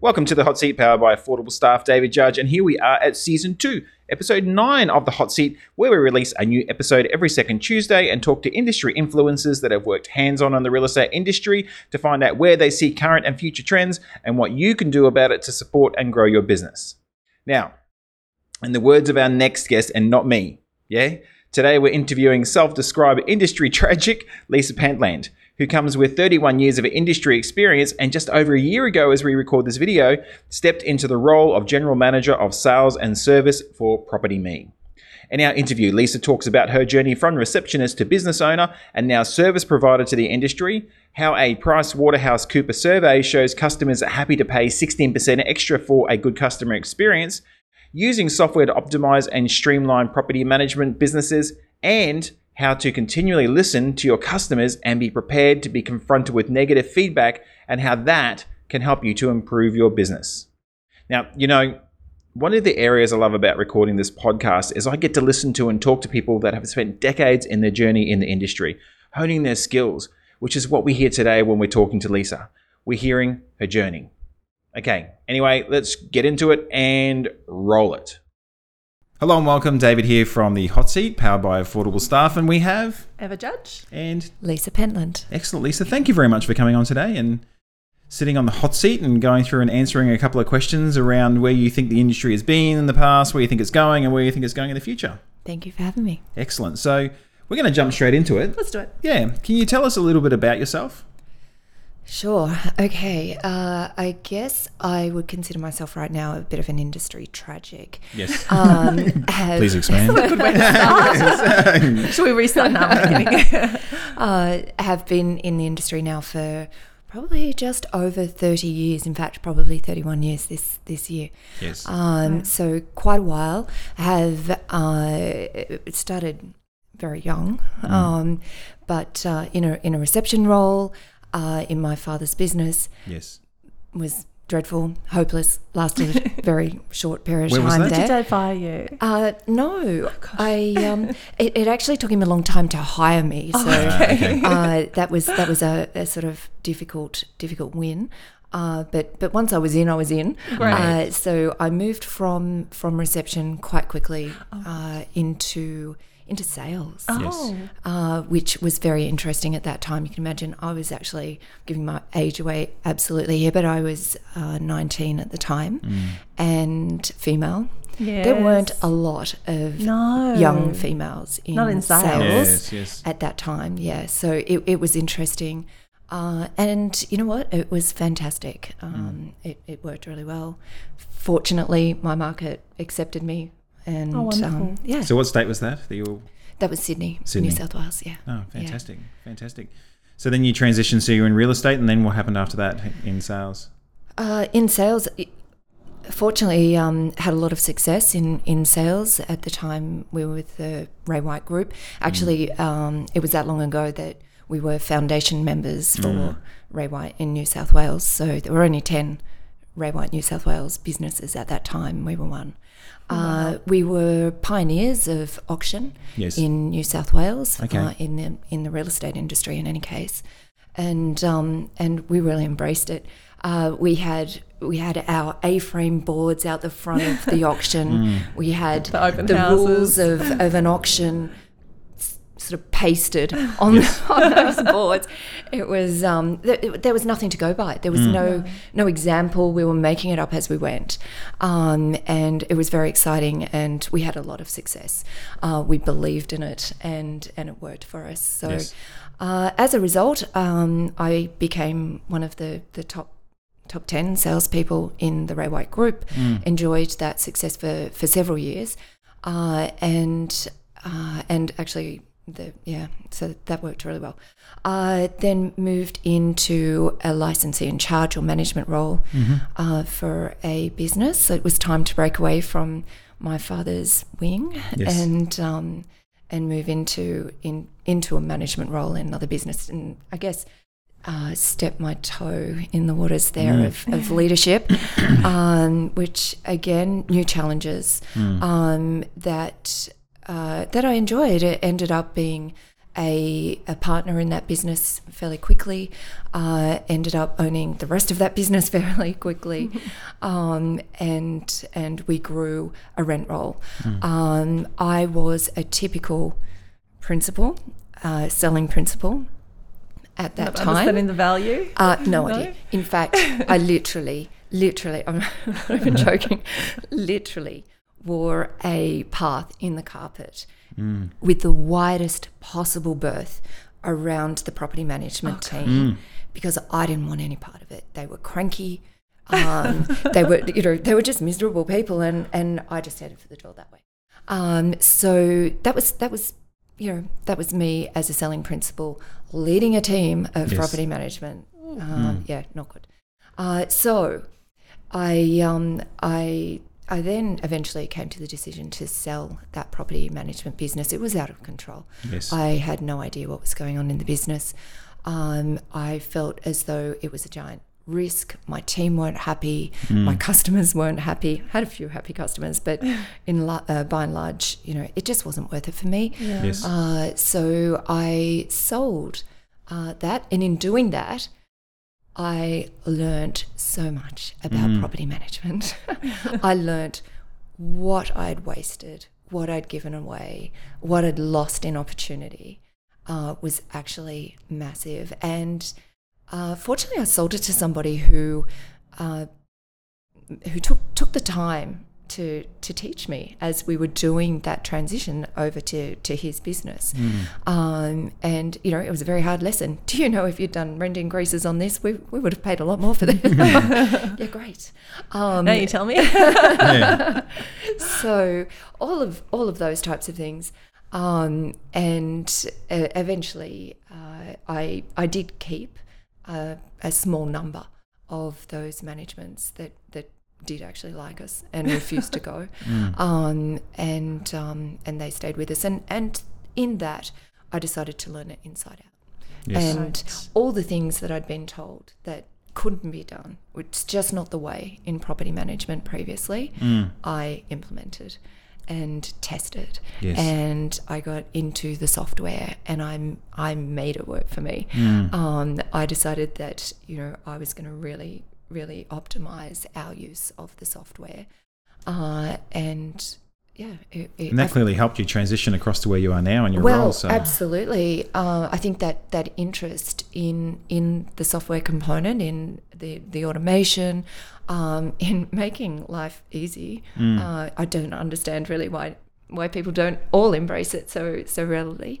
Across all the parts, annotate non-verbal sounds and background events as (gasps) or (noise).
Welcome to the Hot Seat powered by Affordable Staff, David Judge, and here we are at season two, episode nine of the Hot Seat, where we release a new episode every second Tuesday and talk to industry influencers that have worked hands on on the real estate industry to find out where they see current and future trends and what you can do about it to support and grow your business. Now, in the words of our next guest, and not me, yeah? Today we're interviewing self described industry (laughs) tragic Lisa Pentland who comes with 31 years of industry experience and just over a year ago, as we record this video, stepped into the role of General Manager of Sales and Service for Property Me. In our interview, Lisa talks about her journey from receptionist to business owner and now service provider to the industry, how a Price Waterhouse Cooper survey shows customers are happy to pay 16% extra for a good customer experience, using software to optimize and streamline property management businesses, and how to continually listen to your customers and be prepared to be confronted with negative feedback and how that can help you to improve your business. Now, you know, one of the areas I love about recording this podcast is I get to listen to and talk to people that have spent decades in their journey in the industry, honing their skills, which is what we hear today when we're talking to Lisa. We're hearing her journey. Okay, anyway, let's get into it and roll it. Hello and welcome, David here from the Hot Seat, powered by Affordable Staff, and we have Eva Judge and Lisa Pentland. Excellent, Lisa. Thank you very much for coming on today and sitting on the hot seat and going through and answering a couple of questions around where you think the industry has been in the past, where you think it's going, and where you think it's going in the future. Thank you for having me. Excellent. So we're going to jump straight into it. Let's do it. Yeah. Can you tell us a little bit about yourself? Sure. Okay. Uh, I guess I would consider myself right now a bit of an industry tragic. Yes. (laughs) Um, (laughs) have, Please expand. (laughs) Should we restart now? uh, have been in the industry now for probably just over 30 years. In fact, probably 31 years this, this year. yes. Um, so quite a while. Have uh, started very young, um, but uh, in a in a reception role uh, in my father's business yes. was dreadful, hopeless. Lasted a (laughs) very short period Where of was time that? Did there. Dad fire you? Uh, no, I um, (laughs) it, it actually took him a long time to hire me, so okay. uh, that was that was a, a sort of difficult difficult win. Uh, but but once I was in, I was in. Great. Uh, so I moved from from reception quite quickly uh, into into sales, Oh, uh, which was very interesting at that time. You can imagine I was actually giving my age away absolutely here, but I was uh, 19 at the time and female. There weren't a lot of No. young females in, Not in sales. Yes. Yes. at that time. Yeah, so it, it was interesting. Uh, and you know what? It was fantastic. Um, it, it worked really well. Fortunately, my market accepted me. And Oh, wonderful. um, yeah, So what state was that? that you were... that was Sydney, Sydney. New South Wales. Yeah. Oh, fantastic. Fantastic. So then you transitioned, so you were in real estate, and then what happened after that in sales? Uh, in sales, fortunately, um, had a lot of success in, in sales. At the time, we were with the Ray White Group. Actually, um, it was that long ago that we were foundation members for Ray White in New South Wales. So there were only 10 Ray White New South Wales businesses at that time. We were one. Uh, we were pioneers of auction Yes. in New South Wales Okay. uh, in the in the real estate industry. In any case, and um, and we really embraced it. Uh, we had we had our A-frame boards out the front of the (laughs) auction. We had The open the rules of, of an auction s- sort of pasted (sighs) on, (laughs) on those (laughs) boards. It was um, th- there was nothing to go by. There was no no example. We were making it up as we went, um, and it was very exciting. And we had a lot of success. Uh, we believed in it, and and it worked for us. So. Yes. Uh, as a result, um, I became one of the, the top top 10 salespeople in the Ray White Group. Enjoyed that success for, for several years. Uh, and uh, and actually, the yeah, so that worked really well. I then moved into a licensee in charge or management role uh, for a business. So it was time to break away from my father's wing Yes. and um, and move into in into a management role in another business. And I guess uh, step my toe in the waters there of, of leadership, (coughs) um, which again, new challenges um, that uh, that I enjoyed. It ended up being a, a partner in that business fairly quickly. Uh, ended up owning the rest of that (laughs) business fairly quickly, (laughs) um, and and we grew a rent roll. Um, I was a typical principal, uh, selling principal at that Not time. understanding the value. Uh, no, No? idea. In fact, I literally, literally, I'm (laughs) not even joking, literally wore a path in the carpet with the widest possible berth around the property management team because I didn't want any part of it. They were cranky. Um, (laughs) they were, you know, they were just miserable people, and and I just headed for the door that way. Um, so that was that was you know that was me as a selling principal leading a team of Yes. property management. Um, Yeah, not good. Uh, so I um, I I then eventually came to the decision to sell that property management business. It was out of control. Yes. I had no idea what was going on in the business. Um, I felt as though it was a giant risk. My team weren't happy. My customers weren't happy. I Had a few happy customers, but (laughs) in la- uh, by and large, you know, it just wasn't worth it for me. Yes. Uh, so I sold uh, that, and in doing that, I learned so much about property management. (laughs) I learned what I'd wasted, what I'd given away, what I'd lost in opportunity uh, was actually massive. And uh, fortunately, I sold it to somebody who uh, who took took the time to to teach me as we were doing that transition over to to his business. Um, and you know, it was a very hard lesson. (laughs) Do you know if you'd done rent increases on this, we, we would have paid a lot more for this. (laughs) (laughs) yeah, great. Um, Now you tell me. Yeah. so all of all of those types of things um, and uh, eventually uh, I I did keep uh, a small number of those managements that that did actually like us and refused to go (laughs) um, and um, and they stayed with us and and in that I decided to learn it inside out Yes. and Right. all the things that I'd been told that couldn't be done, it's just not the way in property management previously, Mm. I implemented and tested. Yes. And I got into the software and I'm I made it work for me. Mm. Um, I decided that, you know, I was gonna really, really optimize our use of the software. Uh, and yeah, it, it, And that clearly helped you transition across to where you are now in your well, role. So absolutely. Uh, I think that that interest in in the software component, in the the automation, um, (laughs) in making life easy, Mm. uh, I don't understand really why why people don't all embrace it so so readily,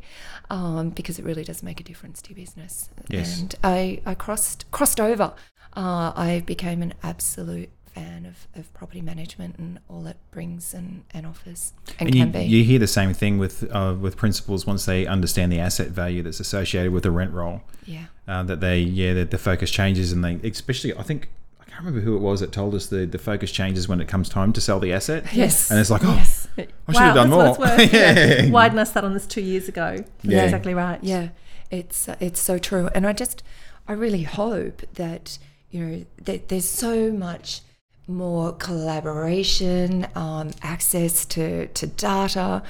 um, because it really does make a difference to your business. Yes. And I I crossed crossed over. Uh, I became an absolute fan of, of property management and all it brings and, and offers and, and you, can be. you hear the same thing with uh, with principals once they understand the asset value that's associated with the rent roll. yeah. Uh, that they yeah that the focus changes and they especially I think can't remember who it was that told us the the focus changes when it comes time to sell the asset. Yes. And it's like oh yes. I should have done more. what it's worth. Yeah. (laughs) yeah. Widen us that on this two years ago. That's Yeah. exactly right. Yeah, it's it's so true, and I just I really hope that you know that there's so much more collaboration, um, access to to data,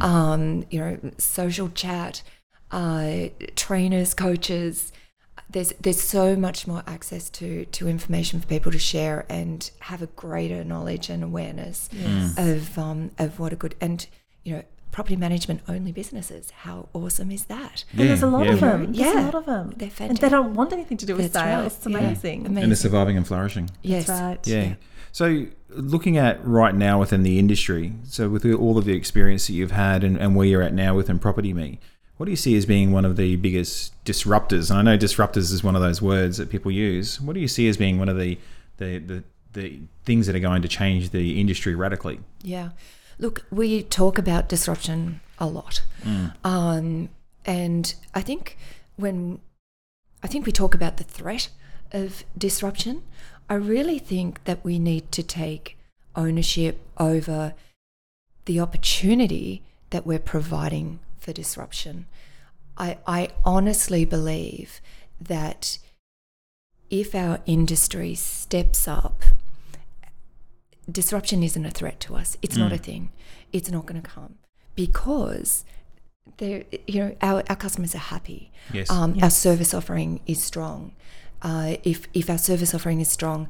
um, you know, social chat, uh, trainers, coaches. There's there's so much more access to to information for people to share and have a greater knowledge and awareness of um, of what a good and you know property management only businesses. How awesome is that? And there's a lot yeah. of them. There's Yeah. a lot of them. They're And they don't want anything to do with That's sales. right. It's Yeah. amazing. Amazing. and they're surviving and flourishing. Yes. That's right. Yeah. So, looking at right now within the industry, so with all of the experience that you've had and, and where you're at now within Property Me, what do you see as being one of the biggest disruptors? And I know disruptors is one of those words that people use. What do you see as being one of the the, the, the things that are going to change the industry radically? Yeah. Look, we talk about disruption a lot. Um, and I think when I think we talk about the threat of disruption, I really think that we need to take ownership over the opportunity that we're providing for disruption. I, I honestly believe that if our industry steps up disruption isn't a threat to us. It's not a thing. It's not going to come because they're, you know, our, our customers are happy. Yes. Um, Our service offering is strong. Uh, if if our service offering is strong,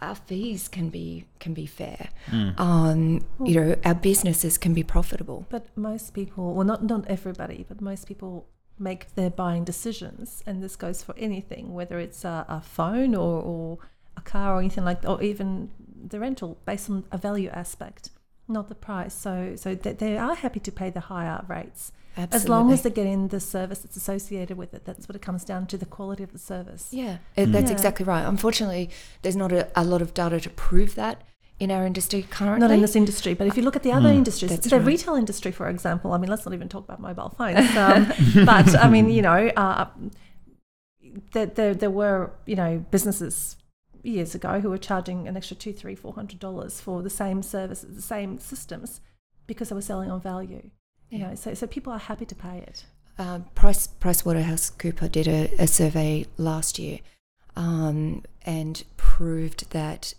our fees can be can be fair. Mm. Um, you know, our businesses can be profitable. But most people, well, not not everybody, but most people make their buying decisions, and this goes for anything, whether it's a, a phone or, or a car or anything like, or even the rental, based on a value aspect, not the price. So so they, they are happy to pay the higher rates. As long as they're getting the service that's associated with it, that's what it comes down to the quality of the service. Yeah, it- that's Yeah. exactly right. Unfortunately, there's not a, a lot of data to prove that in our industry currently. Not in this industry, but if you look at the other industries, That's the right. retail industry, for example, I mean, let's not even talk about mobile phones. Um, (laughs) but I mean, you know, uh, there, there, there were, you know, businesses years ago who were charging an extra two, three, four hundred dollars for the same services, the same systems, because they were selling on value. You know, so so people are happy to pay it. uh, Price PricewaterhouseCooper did a, a survey last year um, and proved that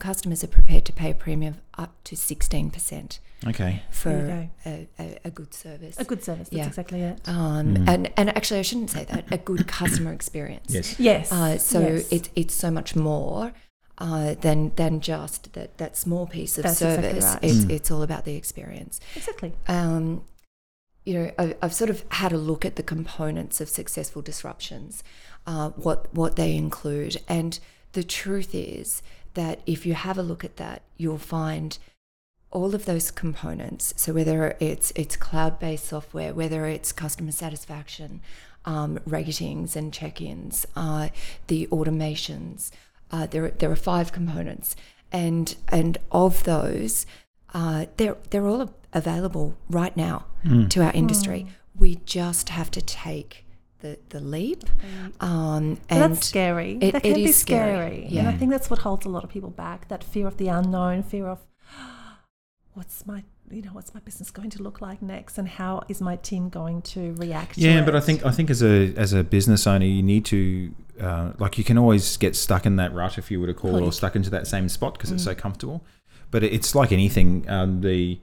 customers are prepared to pay a premium of up to 16% Okay. for There a, a, a good service. A good service. That's Yeah. exactly it. um, Mm. and, and actually, I shouldn't say that, a good customer experience. Yes. Yes. Uh, so yes. it's it's so much more uh, than than just that, that small piece of That's exactly service. right. It's Mm. it's all about the experience. exactly. Um, you know, I, I've sort of had a look at the components of successful disruptions, uh, what what they include, and the truth is that if you have a look at that, you'll find all of those components. So whether it's it's cloud-based software, whether it's customer satisfaction, um, ratings and check-ins, uh, the automations, uh, there there are five components, and and of those, uh, they're they're all available right now to our industry. We just have to take the the leap, um, and that's scary. it- that it can be is scary. scary. And I think that's what holds a lot of people back. That fear of the unknown, fear of (gasps) what's my you know, what's my business going to look like next and how is my team going to react to Yeah, but I think I think as a as a business owner, you need to uh, like you can always get stuck in that rut if you were to call it, or stuck into that same spot because it's so comfortable. But it's like anything. Um, the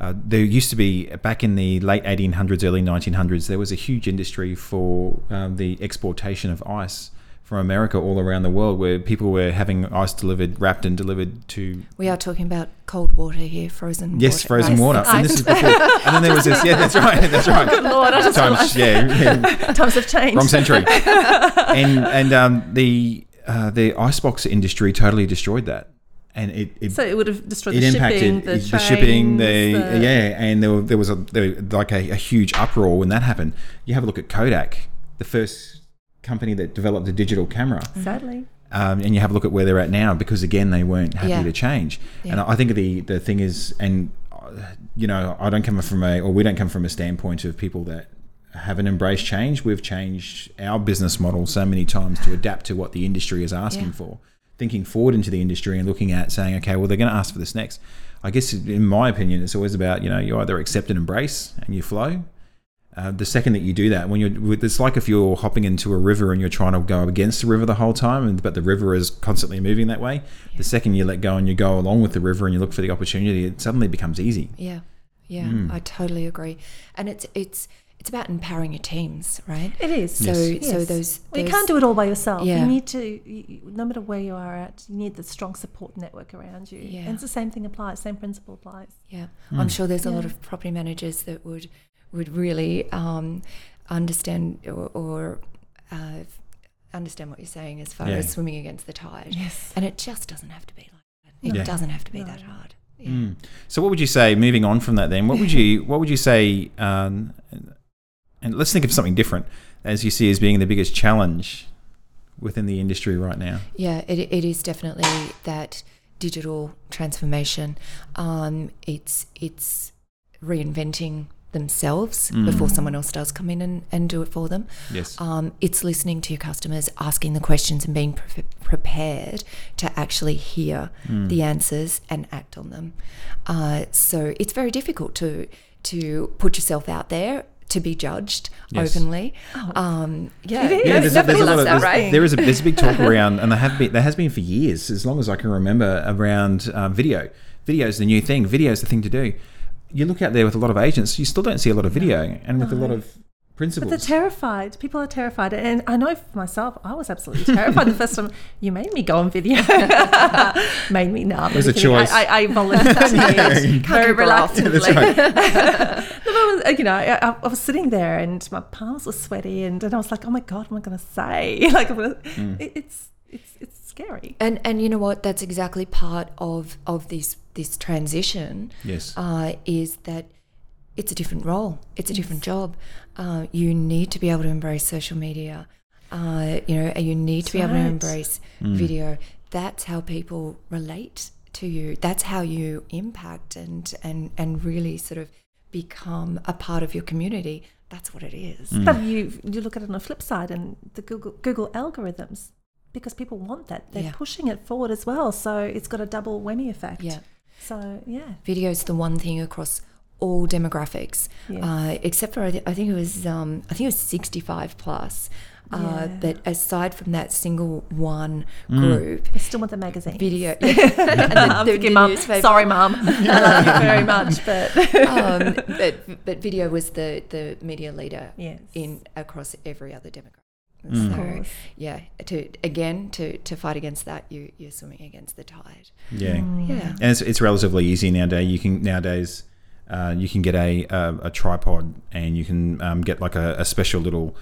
uh, there used to be back in the late 1800s, early 1900s, there was a huge industry for um, the exportation of ice from America all around the world, where people were having ice delivered, wrapped and delivered to we are talking about cold water here, frozen. Yes, water. frozen Ice. water. And this is before. and then there was this. Yeah, that's right. That's right. Good Lord, I just Times, yeah, yeah, (laughs) times have changed. wrong century. and and um, the uh, the icebox industry totally destroyed that, and it, it so it would have destroyed it the impacted shipping, the, the shipping, the, the- yeah, and there, were- there was a there, like a, a huge uproar when that happened. You have a look at Kodak, the first company that developed a digital camera, Sadly. um, and you have a look at where they're at now because again they weren't happy Yeah. to change. And I think the the thing is, and uh, you know, I don't come from a or we don't come from a standpoint of people that haven't embraced change. We've changed our business model so many times to adapt to what the industry is asking Yeah. for. Thinking forward into the industry and looking at saying, okay, well, they're going to ask for this next. I guess, in my opinion, it's always about you know you either accept and embrace and you flow. Uh, the second that you do that, when you're, it's like if you're hopping into a river and you're trying to go against the river the whole time, and but the river is constantly moving that way. The second you let go and you go along with the river and you look for the opportunity, it suddenly becomes easy. Yeah, yeah, Mm. I totally agree. And it's it's it's about empowering your teams, right? It is. So Yes. so Yes. those, Well, you can't do it all by yourself. Yeah. You need to, you, you- no matter where you are at, you need the strong support network around you. Yeah. And it's the same thing applies, same principle applies. Yeah, Hmm. I'm sure there's a lot of property managers that would would really um, understand or, or uh, understand what you're saying as far Yeah. as swimming against the tide. Yes. and it just doesn't have to be like that. It Yeah. doesn't have to be No. that hard. Yeah. Mm. So, what would you say? Moving on from that, then, what would (laughs) you what would you say? Um, and let's think of something different, as you see as being the biggest challenge within the industry right now. Yeah, it, it is definitely that digital transformation. Um, it's it's reinventing themselves Mm. before someone else does come in and, and do it for them. Yes. Um, it's listening to your customers, asking the questions, and being pre- prepared to actually hear Mm. the answers and act on them. Uh, so it's very difficult to to put yourself out there to be judged Yes. openly. Um, yeah, Yeah, there's, a, nobody there's a loves that, right? there is a there's a big talk (laughs) around, and there have been there has been for years, as long as I can remember, around um, video. Video is the new thing. Video is the thing to do. you look out there with a lot of agents, you still don't see a lot of video, and with a lot No. Of But they're terrified. People are terrified. And I know for myself, I was absolutely terrified the first time you made me go on video. (laughs) made me not. was a choice. I, I, I volunteered (laughs) very keep reluctantly. That's right. (laughs) No, was, you know, I, I- I was sitting there and my palms were sweaty and, and I was like, oh my God, what am I going to say? Like, gonna, Mm. it, it's, it's, it's scary. And and you know what? That's exactly part of of this this transition. Yes. Uh, is that it's a different role. It's a different job. Uh, you need to be able to embrace social media. Uh, you know, and you need to be able to right. embrace video. That's how people relate to you. That's how you impact and and and really sort of become a part of your community. That's what it is. Mm. But you, you look at it on the flip side and the Google, Google algorithms, because people want that, they're Yeah. pushing it forward as well. So it's got a double whammy effect. Yeah. So, yeah. Video is the one thing across all demographics, Yes. uh, except for I, thi- I think it was um, I think it was 65 plus. Uh, Yeah. That aside from that single one Mm. group, I still want the magazine. video. (laughs) and the- (laughs) the- the Mum. Sorry, Mum. (laughs) I love you very much, but um, but but video was the the media leader yes, in across every other demographic. Mm. So yeah, to again to to fight against that, you you're swimming against the tide. yeah. Mm. Yeah. and it's, it's relatively easy nowadays. You can nowadays uh, you can get a, a, a tripod and you can um, get like a, a special little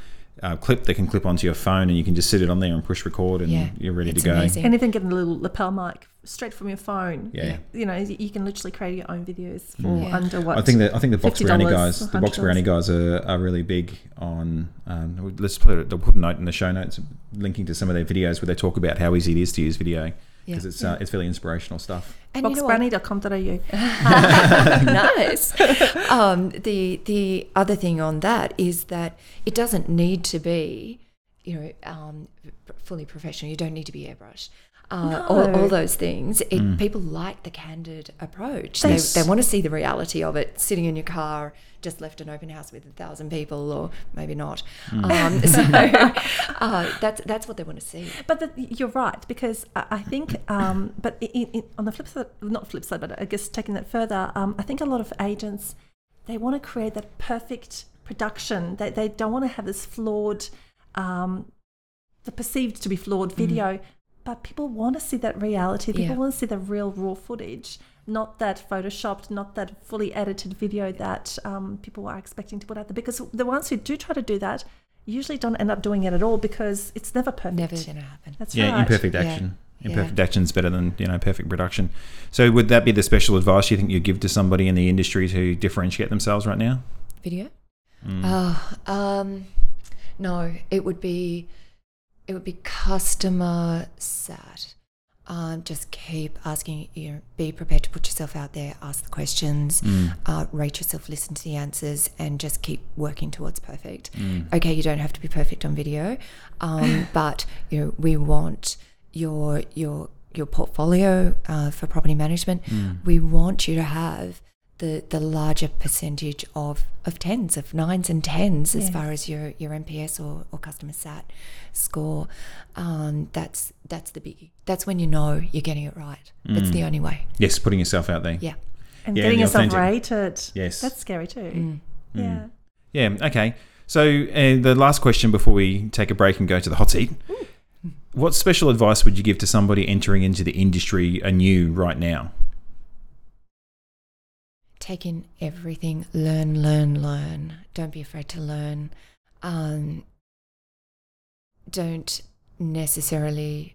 uh, clip that can clip onto your phone, and you can just sit it on there and push record, and Yeah, you're ready to go. amazing. And even getting a little lapel mic straight from your phone. Yeah. You know, you can literally create your own videos for Yeah. under what? I think that I think the BoxBrownie guys, the BoxBrownie guys are, are really big on. Um, let's put it. They'll put a note in the show notes linking to some of their videos where they talk about how easy it is to use video because Yeah. it's uh, it's really inspirational stuff. And you know (laughs) (laughs) nice. (laughs) Um, the the other thing on that is that it doesn't need to be, you know, um, fully professional. You don't need to be airbrushed. Uh, all, No. all those things. It, Mm. People like the candid approach. Yes. They, they want to see the reality of it. Sitting in your car, just left an open house with a thousand people, or maybe not. Mm. Um, (laughs) so uh, that's that's what they want to see. But the, you're right because I, I think, um, but i i on the flip side, not flip side, but I guess taking that further, um, I think a lot of agents they want to create that perfect production. They they don't want to have this flawed, um, the perceived to be flawed video, but people want to see that reality. People Yeah. want to see the real raw footage. Not that photoshopped, not that fully edited video that um, people are expecting to put out there. Because the ones who do try to do that usually don't end up doing it at all because it's never perfect. Never going to happen. That's yeah, right. imperfect Yeah. Imperfect action. Yeah. Imperfect action's better than you know perfect production. So would that be the special advice you think you give to somebody in the industry to differentiate themselves right now? Video. Mm. Oh, um, no, it would be, it would be customer sat. Um, just keep asking. You know, be prepared to put yourself out there, ask the questions, Mm. uh, rate yourself, listen to the answers, and just keep working towards perfect. Mm. Okay, you don't have to be perfect on video, um, (laughs) but you know we want your your your portfolio uh, for property management. Mm. We want you to have the the larger percentage of of tens, of nines and tens, as far as your your NPS or, or customer sat score. Um, that's that's the biggie. That's when you know you're getting it right. That's the only way. Yes, putting yourself out there. Yeah. and Yeah, getting and yourself rated. Yes. That's scary too. Mm. Yeah. Yeah. Okay. So uh, the last question before we take a break and go to the hot seat. What special advice would you give to somebody entering into the industry anew right now? Take in everything. Learn learn learn. Don't be afraid to learn. Um, don't necessarily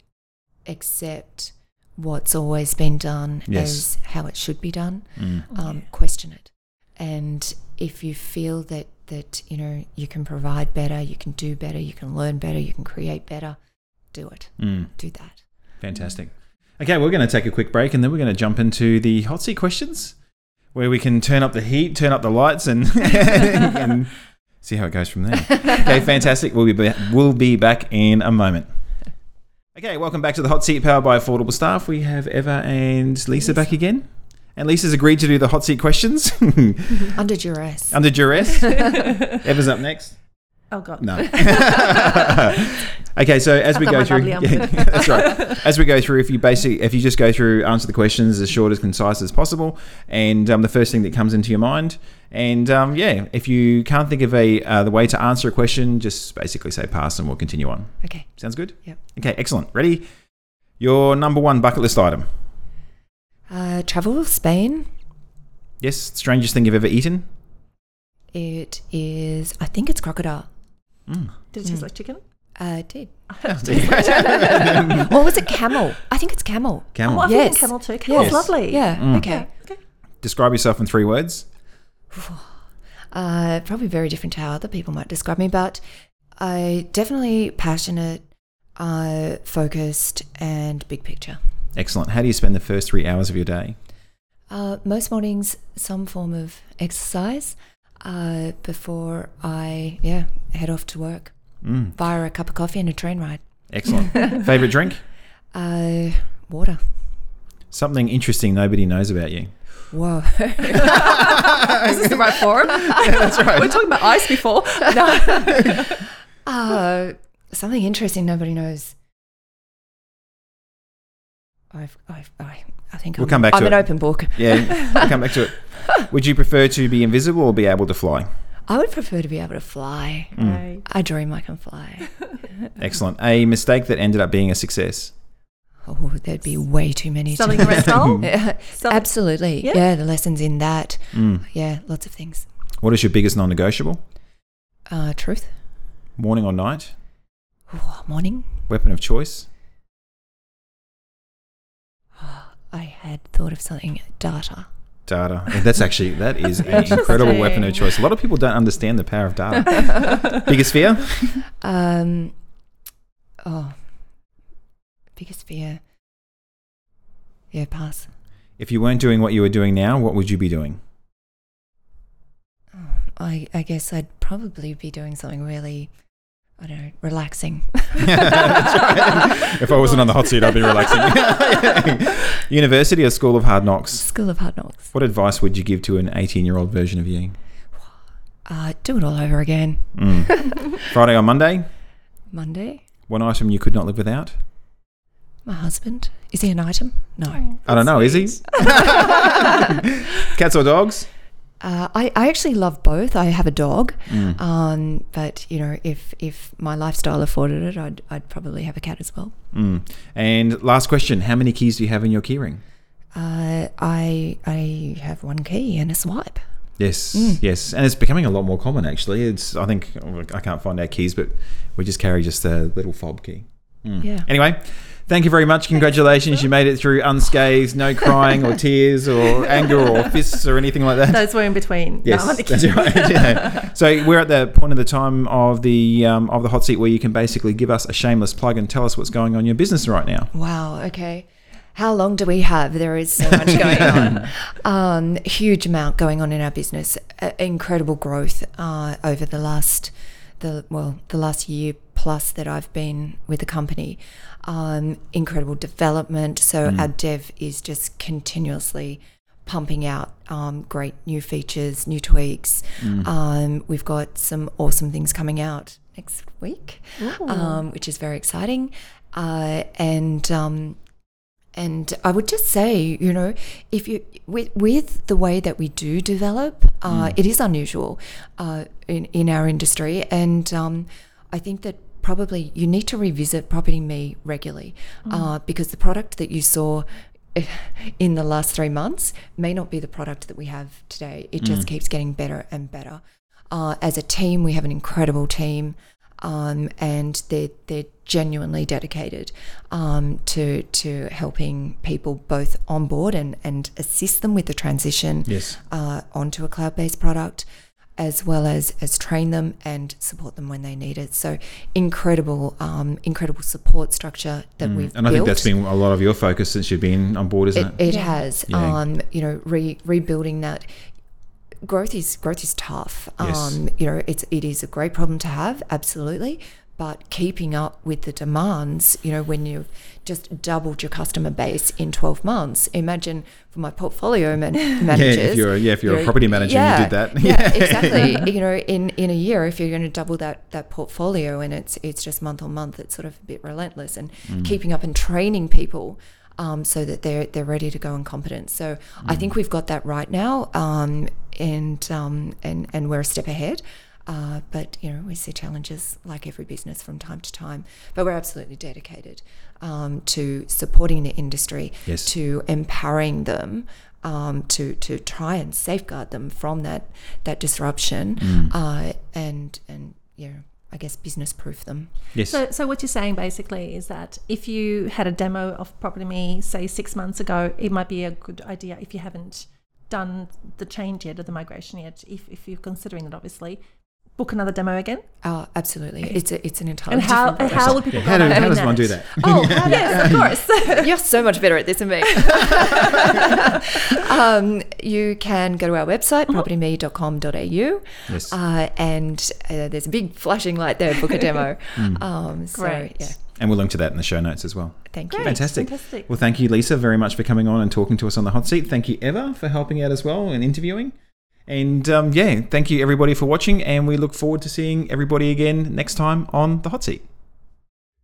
accept what's always been done Yes. as how it should be done. Mm. um, question it. And if you feel that that you know you can provide better you can do better you can learn better you can create better do it. Mm. do that. Fantastic. Okay, we're going to take a quick break and then we're going to jump into the hot seat questions where we can turn up the heat, turn up the lights, and, (laughs) and see how it goes from there. Okay, fantastic. We'll be, ba- we'll be back in a moment. Okay, welcome back to the hot seat powered by Affordable Staff. We have Eva and Lisa back again. And Lisa's agreed to do the hot seat questions (laughs) under duress under duress. (laughs) Eva's up next. Oh God. No. (laughs) okay, so as we go through, (laughs) yeah, that's right. As we go through, if you basically, if you just go through, answer the questions as short as concise as possible, and um, the first thing that comes into your mind, and um, yeah, if you can't think of a uh, the way to answer a question, just basically say pass, and we'll continue on. Okay. Sounds good. Yep. Okay, excellent. Ready? Your number one bucket list item. Uh, travel Spain. Yes, strangest thing you've ever eaten. It is. I think it's crocodile. Mm. Did it taste like chicken? Uh, it did. (laughs) what was it camel? I think it's camel. Oh, I've Yes. eaten camel too. Camel's Yes. lovely. Yeah. Mm. Okay. Okay. Describe yourself in three words. (sighs) Uh, probably very different to how other people might describe me, but I definitely passionate, uh, focused, and big picture. Excellent. How do you spend the first three hours of your day? Uh, most mornings, some form of exercise uh, before I yeah head off to work Mm, via a cup of coffee and a train ride. excellent. (laughs) Favorite drink? Uh, water. Something interesting nobody knows about you. Whoa. (laughs) Is this the right forum? (laughs) that's right. We're talking about ice before. no. uh, something interesting nobody knows. I've, I've, I, I think We'll I'm, come back I'm to an it. open book. Yeah, we'll come back to it. (laughs) Would you prefer to be invisible or be able to fly? I would prefer to be able to fly. Right. I dream I can fly. (laughs) Excellent. A mistake that ended up being a success. Oh, there'd be way too many. to- (laughs) Selling a rental? Yeah, Sell- Absolutely. Yeah. Yeah. the lessons in that. Mm. Yeah, lots of things. What is your biggest non-negotiable? Uh, truth. Morning or night? Ooh, morning. Weapon of choice? I had thought of something. Data. Data. Yeah, That's actually that is an incredible weapon of choice. A lot of people don't understand the power of data. (laughs) biggest fear? Um. Oh. Biggest fear. Yeah, pass. If you weren't doing what you were doing now, what would you be doing? Oh, I I guess I'd probably be doing something really, I don't know, relaxing. (laughs) if I wasn't on the hot seat, I'd be relaxing. (laughs) University or School of Hard Knocks? School of Hard Knocks. What advice would you give to an 18 year old version of you? Uh, do it all over again. Mm. (laughs) Friday or Monday? Monday. One item you could not live without? My husband. Is he an item? No. I don't know, is he? Cats or dogs? Uh, I, I actually love both. I have a dog, Mm. um, but you know, if if my lifestyle afforded it, I'd I'd probably have a cat as well. Mm. And last question How many keys do you have in your keyring? Uh, I I have one key and a swipe. Yes, Mm. yes, and it's becoming a lot more common. Actually, it's. I think I can't find our keys, but we just carry just a little fob key. Mm. Yeah. Anyway, thank you very much. Congratulations, you made it through unscathed, no crying or tears or (laughs) anger or fists or anything like that. Those were in between. Yes, No, that's right. Yeah. So we're at the point of the time of the um, of the hot seat where you can basically give us a shameless plug and tell us what's going on in your business right now. Wow. Okay. How long do we have? There is so much (laughs) going on. Um, huge amount going on in our business. Uh, incredible growth uh, over the last, the well, the last year plus that I've been with the company. Um, incredible development. So our dev is just continuously pumping out um, great new features, new tweaks. Um, we've got some awesome things coming out next week, um, which is very exciting. Uh, and um, and I would just say, you know, if you with with the way that we do develop, uh, it is unusual uh, in in our industry, and um, I think that probably you need to revisit Property Me regularly uh, because the product that you saw in the last three months may not be the product that we have today. It just keeps getting better and better. Uh, as a team, we have an incredible team, um, and they're they're genuinely dedicated um, to to helping people both onboard and and assist them with the transition Yes. uh, onto a cloud based product. As well as as train them and support them when they need it. So incredible, um, incredible support structure that we've Mm. And I built. think that's been a lot of your focus since you've been on board, isn't It, it? it has. Yeah. Um, you know, re, rebuilding that growth is growth is tough. Yes. Um, you know, it's it is a great problem to have, absolutely. But keeping up with the demands, you know, when you're just doubled your customer base in 12 months. Imagine for my portfolio man- managers. (laughs) Yeah, if you're yeah, if you're a property manager yeah, you did that. (laughs) Yeah, exactly. You know, in, in a year, if you're going to double that that portfolio and it's it's just month on month, it's sort of a bit relentless and Mm. keeping up and training people. Um, so that they're they're ready to go and competent. So I Mm. think we've got that right now, um, and um, and and we're a step ahead. Uh, but you know we see challenges like every business from time to time. But we're absolutely dedicated um, to supporting the industry, Yes. to empowering them, um, to to try and safeguard them from that that disruption, Mm. uh, and and you know I guess business proof them. Yes. So, so what you're saying basically is that if you had a demo of Property Me, say six months ago, it might be a good idea if you haven't done the change yet or the migration yet. If, if you're considering it, obviously, book another demo again. Oh, absolutely, it's a, it's an entirely And how different and how would people yeah, go how, do, about how doing does one do that? (laughs) Oh, yes, of course. (laughs) You're so much better at this than me. (laughs) um, you can go to our website, propertyme.com.au, Yes. uh, and uh, there's a big flashing light there, book a demo. Um, so, Great. yeah, and we'll link to that in the show notes as well. thank you. Great. Fantastic. fantastic. Well, thank you, Lisa, very much for coming on and talking to us on the hot seat. Thank you, Eva, for helping out as well and interviewing. And um, yeah, thank you everybody for watching, and we look forward to seeing everybody again next time on the hot seat.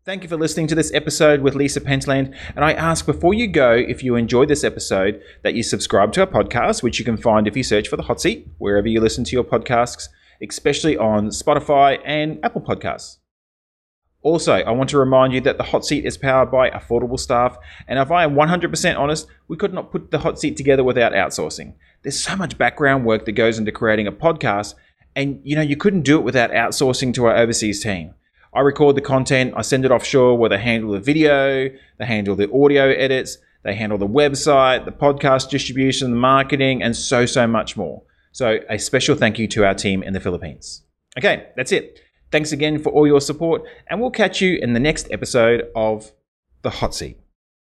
Thank you for listening to this episode with Lisa Pentland. And I ask before you go, if you enjoyed this episode, that you subscribe to our podcast, which you can find if you search for the hot seat wherever you listen to your podcasts, especially on Spotify and Apple Podcasts. Also, I want to remind you that the hot seat is powered by affordable staff, and if I am 100% honest, we could not put the hot seat together without outsourcing. There's so much background work that goes into creating a podcast, and you know, you couldn't do it without outsourcing to our overseas team. I record the content, I send it offshore where they handle the video, they handle the audio edits, they handle the website, the podcast distribution, the marketing, and so, so much more. So, a special thank you to our team in the Philippines. Okay, that's it. Thanks again for all your support, and we'll catch you in the next episode of The Hot Seat.